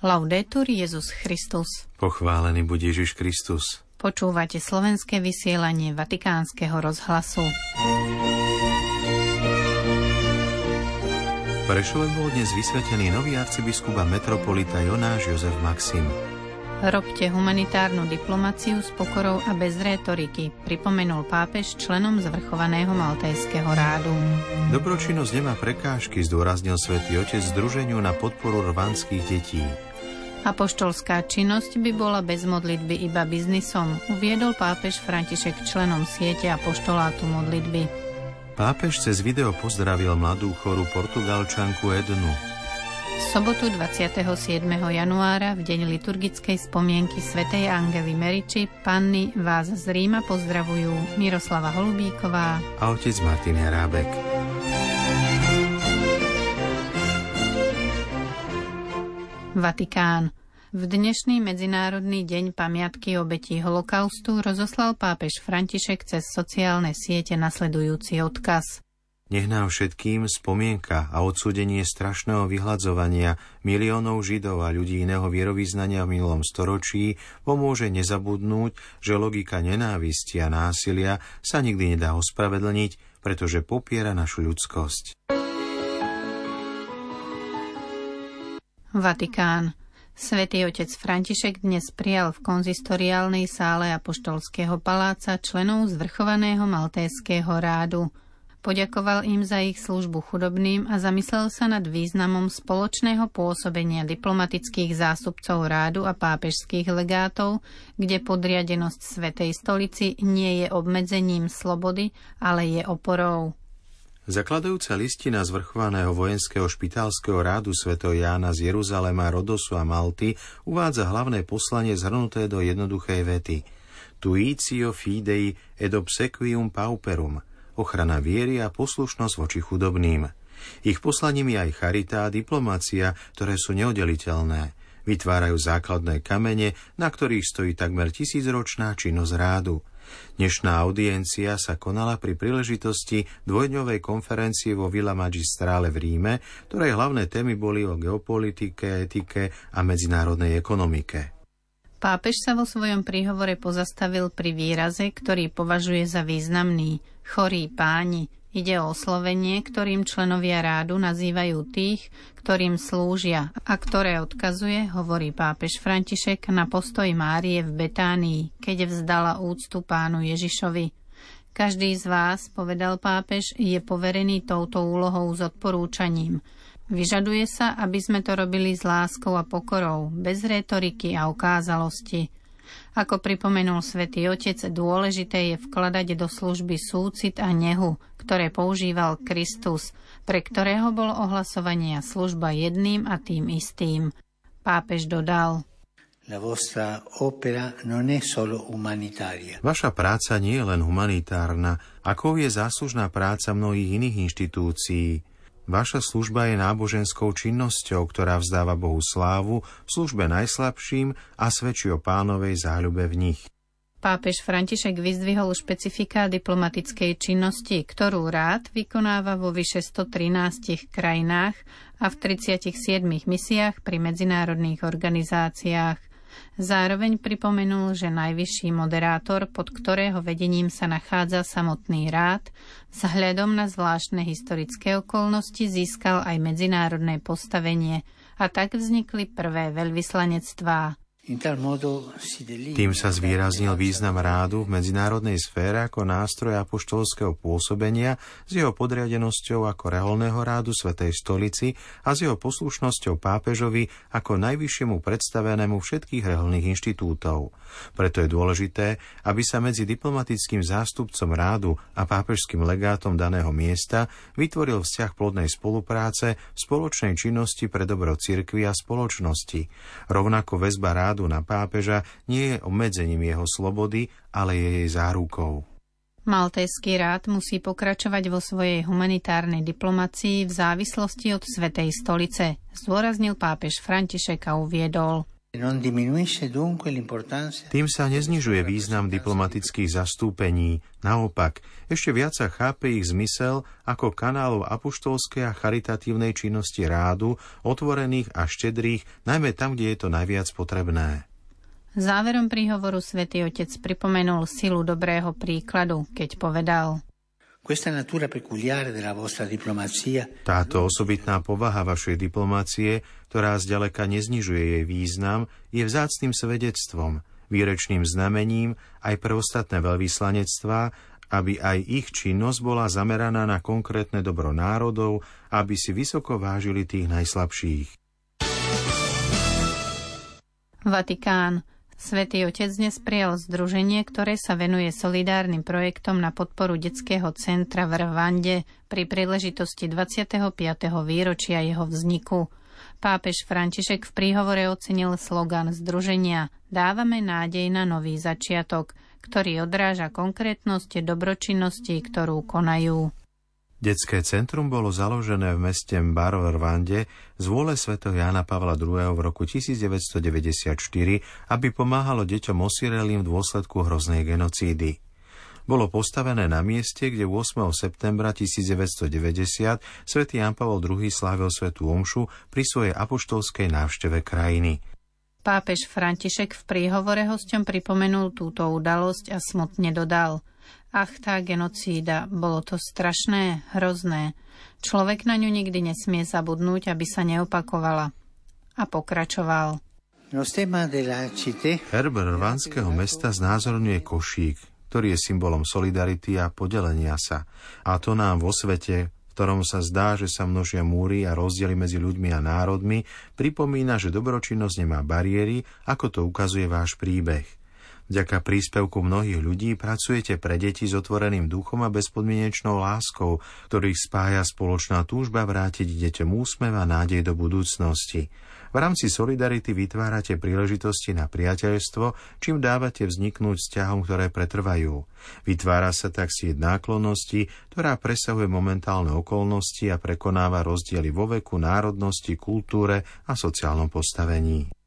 Laudetur Jezus Christus. Pochválený buď Ježiš Kristus. Počúvate slovenské vysielanie Vatikánskeho rozhlasu. V Prešove bol dnes vysvetený nový arcibiskup a metropolita Jonáš Jozef Maxim. Robte humanitárnu diplomáciu s pokorou a bez rétoriky, pripomenul pápež členom zvrchovaného maltajského rádu. Dobročinnosť nemá prekážky, zdôraznil svätý Otec Združeniu na podporu rvanských detí. Apoštolská činnosť by bola bez modlitby iba biznisom, uviedol pápež František členom siete apoštolátu modlitby. Pápež cez video pozdravil mladú choru portugalčanku Ednu, sobotu 27. januára v deň liturgickej spomienky svätej Angely Meriči panny vás z Ríma pozdravujú Miroslava Holubíková a otec Martin Jarábek. Vatikán. V dnešný Medzinárodný deň pamiatky obetí holokaustu rozoslal pápež František cez sociálne siete nasledujúci odkaz. Nech nám všetkým spomienka a odsúdenie strašného vyhľadzovania miliónov Židov a ľudí iného vierovýznania v minulom storočí pomôže nezabudnúť, že logika nenávisti a násilia sa nikdy nedá ospravedlniť, pretože popiera našu ľudskosť. Vatikán. Svetý otec František dnes prijal v konzistoriálnej sále Apoštolského paláca členov zvrchovaného maltéského rádu – Poďakoval im za ich službu chudobným a zamyslel sa nad významom spoločného pôsobenia diplomatických zástupcov rádu a pápežských legátov, kde podriadenosť Svetej stolici nie je obmedzením slobody, ale je oporou. Zakladajúca listina zvrchovaného vojenského špitálskeho rádu Sv. Jána z Jeruzalema, Rodosu a Malty uvádza hlavné poslanie zhrnuté do jednoduchej vety. Tuicio fidei ed obsequium pauperum – ochrana viery a poslušnosť voči chudobným. Ich poslaním je aj charita a diplomácia, ktoré sú neoddeliteľné. Vytvárajú základné kamene, na ktorých stojí takmer tisícročná činnosť rádu. Dnešná audiencia sa konala pri príležitosti dvojdňovej konferencie vo Villa Magistrále v Ríme, ktorej hlavné témy boli o geopolitike, etike a medzinárodnej ekonomike. Pápež sa vo svojom príhovore pozastavil pri výraze, ktorý považuje za významný chorí páni. Ide o oslovenie, ktorým členovia rádu nazývajú tých, ktorým slúžia a ktoré odkazuje, hovorí pápež František, na postoj Márie v Betánii, keď vzdala úctu pánu Ježišovi. Každý z vás, povedal pápež, je poverený touto úlohou s odporúčaním. Vyžaduje sa, aby sme to robili s láskou a pokorou, bez retoriky a ukázalosti – ako pripomenul svätý Otec, dôležité je vkladať do služby súcit a nehu, ktoré používal Kristus, pre ktorého bolo ohlasovanie a služba jedným a tým istým. Pápež dodal, Vaša práca nie je len humanitárna, ako je záslužná práca mnohých iných inštitúcií, Vaša služba je náboženskou činnosťou, ktorá vzdáva Bohu slávu v službe najslabším a svedčí o pánovej záľube v nich. Pápež František vyzdvihol špecifika diplomatickej činnosti, ktorú rád vykonáva vo vyše 113 krajinách a v 37 misiách pri medzinárodných organizáciách. Zároveň pripomenul, že najvyšší moderátor, pod ktorého vedením sa nachádza samotný rád, vzhľadom na zvláštne historické okolnosti získal aj medzinárodné postavenie a tak vznikli prvé veľvyslanectvá. Tým sa zvýraznil význam rádu v medzinárodnej sfére ako nástroj apoštolského pôsobenia s jeho podriadenosťou ako reholného rádu Svetej stolici a s jeho poslušnosťou pápežovi ako najvyššiemu predstavenému všetkých reholných inštitútov. Preto je dôležité, aby sa medzi diplomatickým zástupcom rádu a pápežským legátom daného miesta vytvoril vzťah plodnej spolupráce spoločnej činnosti pre dobro cirkvi a spoločnosti. Rovnako väzba rádu vplyvu na pápeža nie je obmedzením jeho slobody, ale je jej zárukou. Maltéský rád musí pokračovať vo svojej humanitárnej diplomácii v závislosti od Svetej stolice, zdôraznil pápež František a uviedol. Tým sa neznižuje význam diplomatických zastúpení, naopak, ešte viac sa chápe ich zmysel ako kanálov apoštolskej a charitatívnej činnosti rádu, otvorených a štedrých, najmä tam, kde je to najviac potrebné. Záverom príhovoru svätý Otec pripomenul silu dobrého príkladu, keď povedal táto osobitná povaha vašej diplomácie, ktorá zďaleka neznižuje jej význam, je vzácným svedectvom, výrečným znamením aj pre ostatné veľvyslanectvá, aby aj ich činnosť bola zameraná na konkrétne dobro národov, aby si vysoko vážili tých najslabších. Vatikán. Svetý Otec dnes prijal združenie, ktoré sa venuje solidárnym projektom na podporu detského centra v Rwande pri príležitosti 25. výročia jeho vzniku. Pápež František v príhovore ocenil slogan združenia Dávame nádej na nový začiatok, ktorý odráža konkrétnosť dobročinnosti, ktorú konajú. Detské centrum bolo založené v meste Mbaro v Rwande z vôle Sv. Jána Pavla II. v roku 1994, aby pomáhalo deťom osirelým v dôsledku hroznej genocídy. Bolo postavené na mieste, kde 8. septembra 1990 Sv. Ján Pavol II. slávil svetú omšu pri svojej apoštolskej návšteve krajiny. Pápež František v príhovore hosťom pripomenul túto udalosť a smutne dodal – Ach, tá genocída, bolo to strašné, hrozné. Človek na ňu nikdy nesmie zabudnúť, aby sa neopakovala. A pokračoval. Herb rvánskeho mesta znázorňuje košík, ktorý je symbolom solidarity a podelenia sa. A to nám vo svete, v ktorom sa zdá, že sa množia múry a rozdiely medzi ľuďmi a národmi, pripomína, že dobročinnosť nemá bariéry, ako to ukazuje váš príbeh. Vďaka príspevku mnohých ľudí pracujete pre deti s otvoreným duchom a bezpodmienečnou láskou, ktorých spája spoločná túžba vrátiť deťom úsmev a nádej do budúcnosti. V rámci Solidarity vytvárate príležitosti na priateľstvo, čím dávate vzniknúť vzťahom, ktoré pretrvajú. Vytvára sa tak sieť náklonnosti, ktorá presahuje momentálne okolnosti a prekonáva rozdiely vo veku, národnosti, kultúre a sociálnom postavení.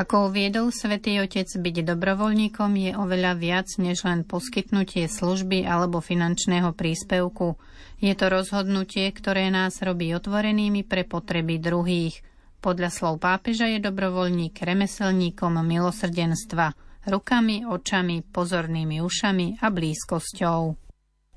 Ako uviedol svätý Otec, byť dobrovoľníkom je oveľa viac než len poskytnutie služby alebo finančného príspevku. Je to rozhodnutie, ktoré nás robí otvorenými pre potreby druhých. Podľa slov pápeža je dobrovoľník remeselníkom milosrdenstva, rukami, očami, pozornými ušami a blízkosťou.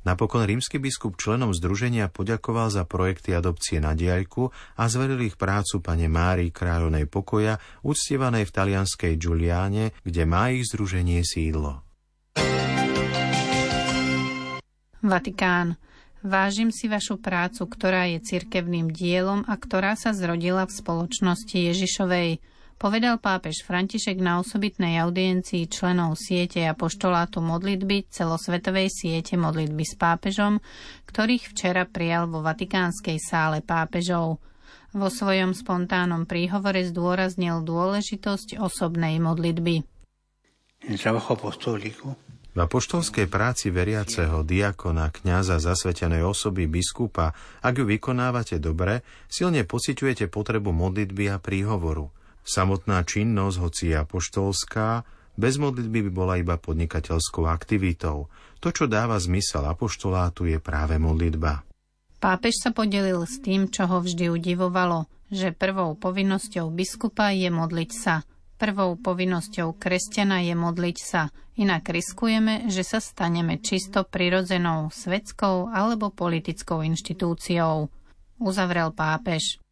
Napokon rímsky biskup členom združenia poďakoval za projekty adopcie na diaľku a zveril ich prácu pane Márii kráľovnej pokoja, uctievanej v talianskej Giuliane, kde má ich združenie sídlo. Vatikán. Vážim si vašu prácu, ktorá je cirkevným dielom a ktorá sa zrodila v spoločnosti Ježišovej povedal pápež František na osobitnej audiencii členov siete a poštolátu modlitby celosvetovej siete modlitby s pápežom, ktorých včera prijal vo Vatikánskej sále pápežov. Vo svojom spontánnom príhovore zdôraznil dôležitosť osobnej modlitby. V apoštolskej práci veriaceho, diakona, kňaza, zasvetenej osoby, biskupa, ak ju vykonávate dobre, silne pociťujete potrebu modlitby a príhovoru – Samotná činnosť, hoci je apoštolská, bez modlitby by bola iba podnikateľskou aktivitou. To, čo dáva zmysel apoštolátu, je práve modlitba. Pápež sa podelil s tým, čo ho vždy udivovalo, že prvou povinnosťou biskupa je modliť sa. Prvou povinnosťou kresťana je modliť sa, inak riskujeme, že sa staneme čisto prirodzenou svetskou alebo politickou inštitúciou. Uzavrel pápež.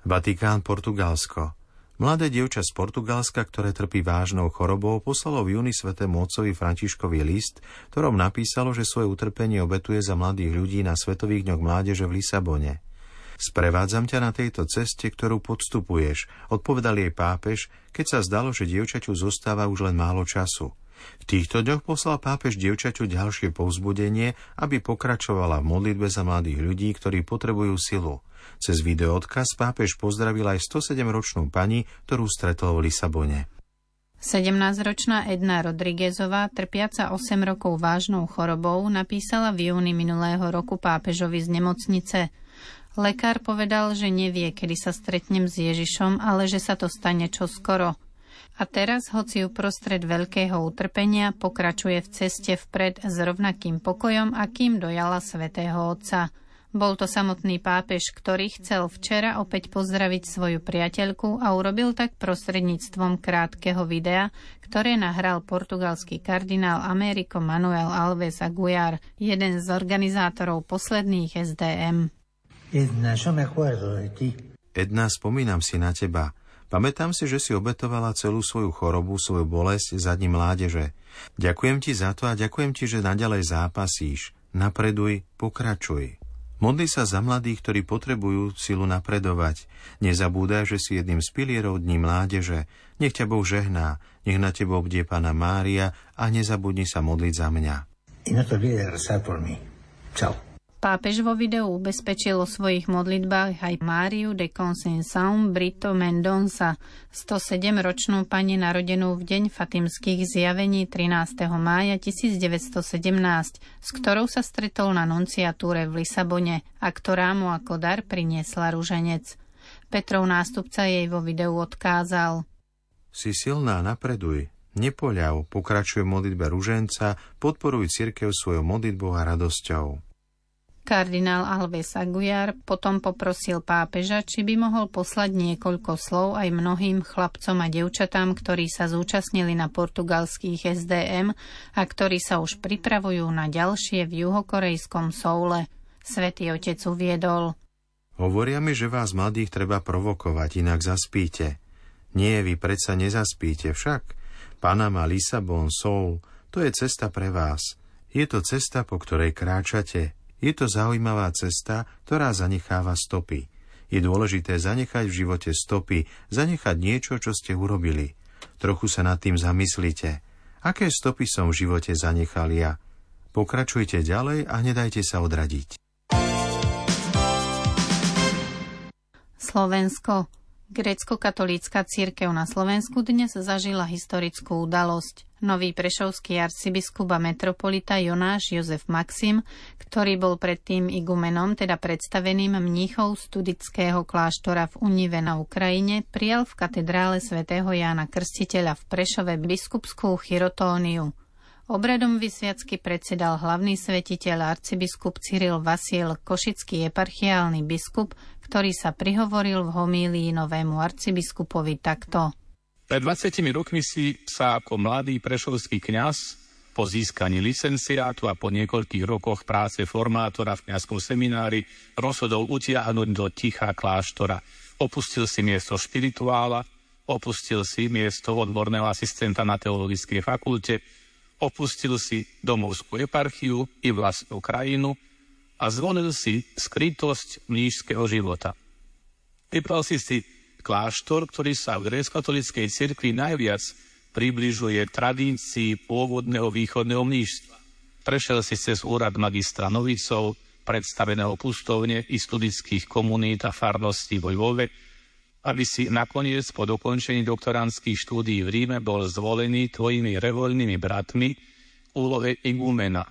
Vatikán, Portugalsko. Mladé dievča z Portugalska, ktoré trpí vážnou chorobou, poslalo v júni svetému otcovi Františkovi list, ktorom napísalo, že svoje utrpenie obetuje za mladých ľudí na Svetových dňoch mládeže v Lisabone. Sprevádzam ťa na tejto ceste, ktorú podstupuješ, odpovedal jej pápež, keď sa zdalo, že dievčaťu zostáva už len málo času. V týchto dňoch poslal pápež dievčaťu ďalšie povzbudenie, aby pokračovala v modlitbe za mladých ľudí, ktorí potrebujú silu. Cez videoodkaz pápež pozdravil aj 107-ročnú pani, ktorú stretol v Lisabone. 17-ročná Edna Rodriguezová, trpiaca 8 rokov vážnou chorobou, napísala v júni minulého roku pápežovi z nemocnice. Lekár povedal, že nevie, kedy sa stretnem s Ježišom, ale že sa to stane čoskoro. A teraz, hoci uprostred veľkého utrpenia, pokračuje v ceste vpred s rovnakým pokojom, akým dojala svätého Otca – bol to samotný pápež, ktorý chcel včera opäť pozdraviť svoju priateľku a urobil tak prostredníctvom krátkeho videa, ktoré nahral portugalský kardinál Americo Manuel Alves Aguiar, jeden z organizátorov posledných SDM. Edna, spomínam si na teba. Pamätám si, že si obetovala celú svoju chorobu, svoju bolesť za dní mládeže. Ďakujem ti za to a ďakujem ti, že naďalej zápasíš. Napreduj, pokračuj. Modli sa za mladých, ktorí potrebujú silu napredovať. Nezabúdaj, že si jedným z pilierov Dní mládeže. Nech ťa Boh žehná, nech na tebo bdie Pana Mária a nezabudni sa modliť za mňa. Y Pápež vo videu ubezpečil o svojich modlitbách aj Máriu de Consensaum Brito Mendonça, 107-ročnú pani narodenú v deň fatimských zjavení 13. mája 1917, s ktorou sa stretol na nunciatúre v Lisabone a ktorá mu ako dar priniesla ruženec. Petrov nástupca jej vo videu odkázal. Si silná, napreduj, nepoľav, pokračuje modlitbe ruženca, podporuj cirkev svojou modlitbou a radosťou. Kardinál Alves Aguiar potom poprosil pápeža, či by mohol poslať niekoľko slov aj mnohým chlapcom a devčatám, ktorí sa zúčastnili na portugalských SDM a ktorí sa už pripravujú na ďalšie v juhokorejskom Soule. Svetý otec uviedol. Hovoria mi, že vás mladých treba provokovať, inak zaspíte. Nie, vy predsa nezaspíte však. Panama, Lisabon, Soul, to je cesta pre vás. Je to cesta, po ktorej kráčate, je to zaujímavá cesta, ktorá zanecháva stopy. Je dôležité zanechať v živote stopy, zanechať niečo, čo ste urobili. Trochu sa nad tým zamyslite. Aké stopy som v živote zanechal ja? Pokračujte ďalej a nedajte sa odradiť. Slovensko. Grécko-katolícka církev na Slovensku dnes zažila historickú udalosť. Nový prešovský arcibiskup a metropolita Jonáš Jozef Maxim, ktorý bol predtým igumenom, teda predstaveným mníchov studického kláštora v Unive na Ukrajine, prijal v katedrále svätého Jána Krstiteľa v Prešove biskupskú chirotóniu. Obradom vysviacky predsedal hlavný svetiteľ arcibiskup Cyril Vasil, košický eparchiálny biskup, ktorý sa prihovoril v homílii novému arcibiskupovi takto. Pred 20 rokmi si sa ako mladý prešovský kňaz po získaní licenciátu a po niekoľkých rokoch práce formátora v kňazskom seminári rozhodol utiahnuť do ticha kláštora. Opustil si miesto špirituála, opustil si miesto odborného asistenta na teologickej fakulte, opustil si domovskú eparchiu i vlastnú krajinu a zvolil si skrytosť mnížského života. Vybral si si kláštor, ktorý sa v grécko-katolíckej cirkvi najviac približuje tradícii pôvodného východného mnížstva. Prešiel si cez úrad magistra Novicov, predstaveného pustovne i studických komunít a farností vo aby si nakoniec po dokončení doktorantských štúdií v Ríme bol zvolený tvojimi revoľnými bratmi úlohe igumena,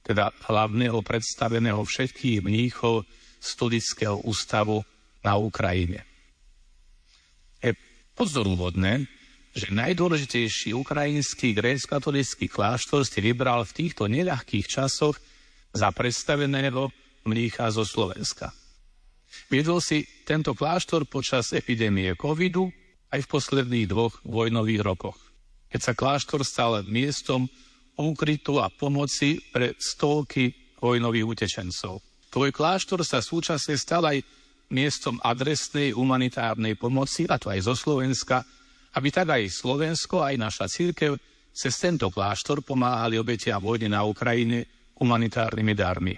teda hlavného predstaveného všetkých mníchov studického ústavu na Ukrajine. Je pozorúvodné, že najdôležitejší ukrajinský grécko-katolický kláštor si vybral v týchto neľahkých časoch za predstaveného mnícha zo Slovenska – Viedol si tento kláštor počas epidémie covidu aj v posledných dvoch vojnových rokoch, keď sa kláštor stal miestom úkrytu a pomoci pre stovky vojnových utečencov. Tvoj kláštor sa súčasne stal aj miestom adresnej humanitárnej pomoci, a to aj zo Slovenska, aby tak aj Slovensko, aj naša církev cez tento kláštor pomáhali obetia vojny na Ukrajine humanitárnymi darmi.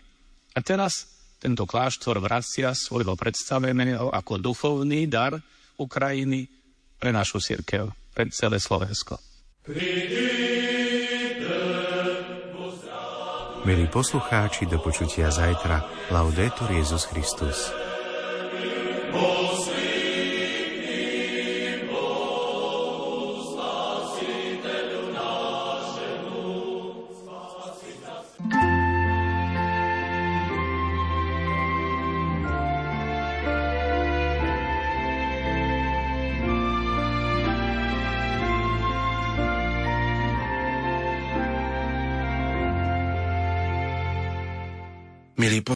A teraz tento kláštor vracia svojho predstaveného ako duchovný dar Ukrajiny pre našu církev, pre celé Slovensko. Milí poslucháči, do počutia zajtra. Laudetur Jezus Christus. Lord.